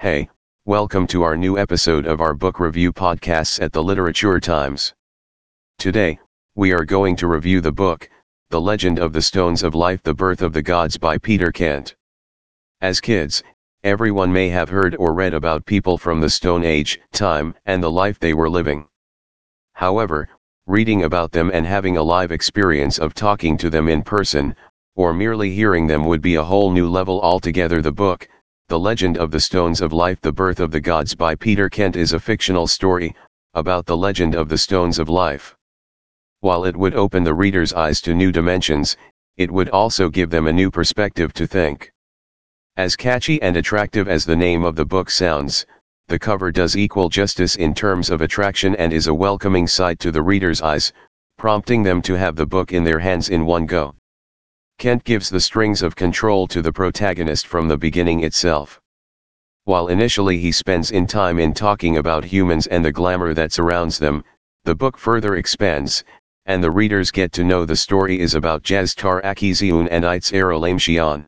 Hey, welcome to our new episode of our book review podcasts at the Literature Times. Today, we are going to review the book, The Legend of the Stones of Life The Birth of the Gods by Peter Kent. As kids, everyone may have heard or read about people from the Stone Age, time, and the life they were living. However, reading about them and having a live experience of talking to them in person, or merely hearing them would be a whole new level altogether. The book, The Legend of the Stones of Life The Birth of the Gods by Peter Kent is a fictional story, about the legend of the Stones of Life. While it would open the reader's eyes to new dimensions, it would also give them a new perspective to think. As catchy and attractive as the name of the book sounds, the cover does equal justice in terms of attraction and is a welcoming sight to the reader's eyes, prompting them to have the book in their hands in one go. Kent gives the strings of control to the protagonist from the beginning itself. While initially he spends in time in talking about humans and the glamour that surrounds them, the book further expands, and the readers get to know the story is about Jaztar Akiziun and Itzeralamshian.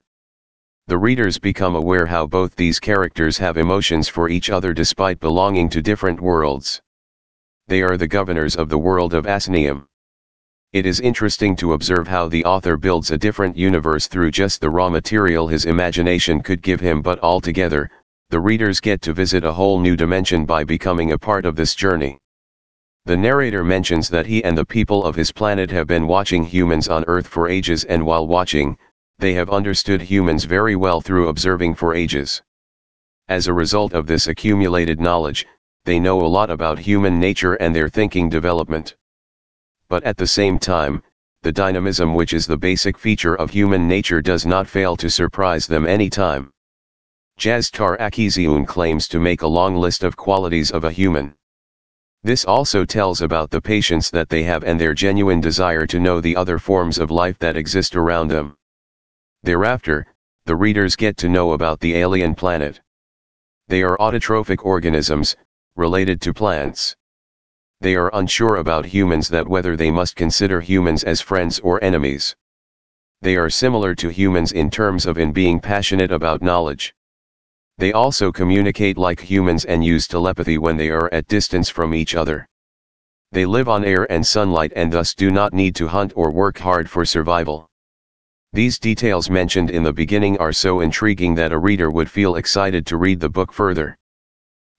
The readers become aware how both these characters have emotions for each other despite belonging to different worlds. They are the governors of the world of Asnium. It is interesting to observe how the author builds a different universe through just the raw material his imagination could give him but altogether, the readers get to visit a whole new dimension by becoming a part of this journey. The narrator mentions that he and the people of his planet have been watching humans on Earth for ages and while watching, they have understood humans very well through observing for ages. As a result of this accumulated knowledge, they know a lot about human nature and their thinking development but at the same time, the dynamism which is the basic feature of human nature does not fail to surprise them any time. Jaztar Akiziun claims to make a long list of qualities of a human. This also tells about the patience that they have and their genuine desire to know the other forms of life that exist around them. Thereafter, the readers get to know about the alien planet. They are autotrophic organisms, related to plants they are unsure about humans that whether they must consider humans as friends or enemies. They are similar to humans in terms of in being passionate about knowledge. They also communicate like humans and use telepathy when they are at distance from each other. They live on air and sunlight and thus do not need to hunt or work hard for survival. These details mentioned in the beginning are so intriguing that a reader would feel excited to read the book further.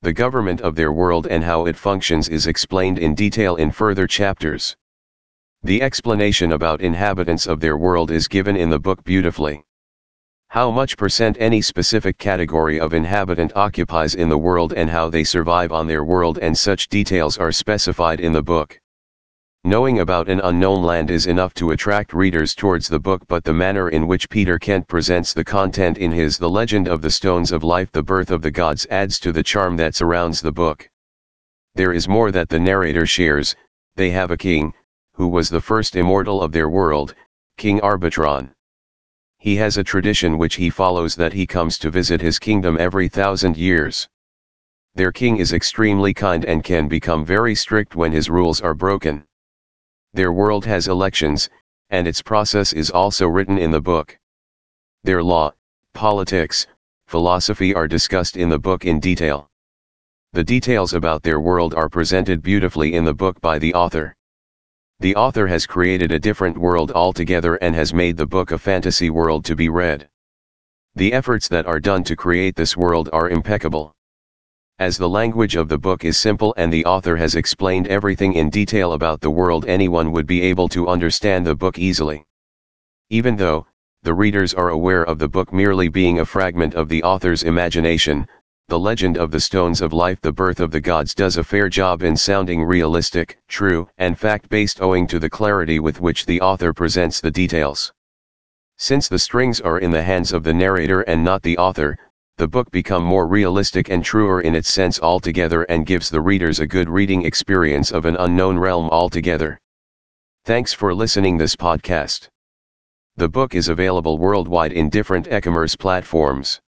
The government of their world and how it functions is explained in detail in further chapters. The explanation about inhabitants of their world is given in the book beautifully. How much percent any specific category of inhabitant occupies in the world and how they survive on their world and such details are specified in the book. Knowing about an unknown land is enough to attract readers towards the book but the manner in which Peter Kent presents the content in his The Legend of the Stones of Life The Birth of the Gods adds to the charm that surrounds the book. There is more that the narrator shares, they have a king, who was the first immortal of their world, King Arbitron. He has a tradition which he follows that he comes to visit his kingdom every thousand years. Their king is extremely kind and can become very strict when his rules are broken. Their world has elections, and its process is also written in the book. Their law, politics, philosophy are discussed in the book in detail. The details about their world are presented beautifully in the book by the author. The author has created a different world altogether and has made the book a fantasy world to be read. The efforts that are done to create this world are impeccable. As the language of the book is simple and the author has explained everything in detail about the world anyone would be able to understand the book easily. Even though, the readers are aware of the book merely being a fragment of the author's imagination, the legend of the stones of life the birth of the gods does a fair job in sounding realistic, true, and fact-based owing to the clarity with which the author presents the details. Since the strings are in the hands of the narrator and not the author, the book become more realistic and truer in its sense altogether and gives the readers a good reading experience of an unknown realm altogether. Thanks for listening this podcast. The book is available worldwide in different e-commerce platforms.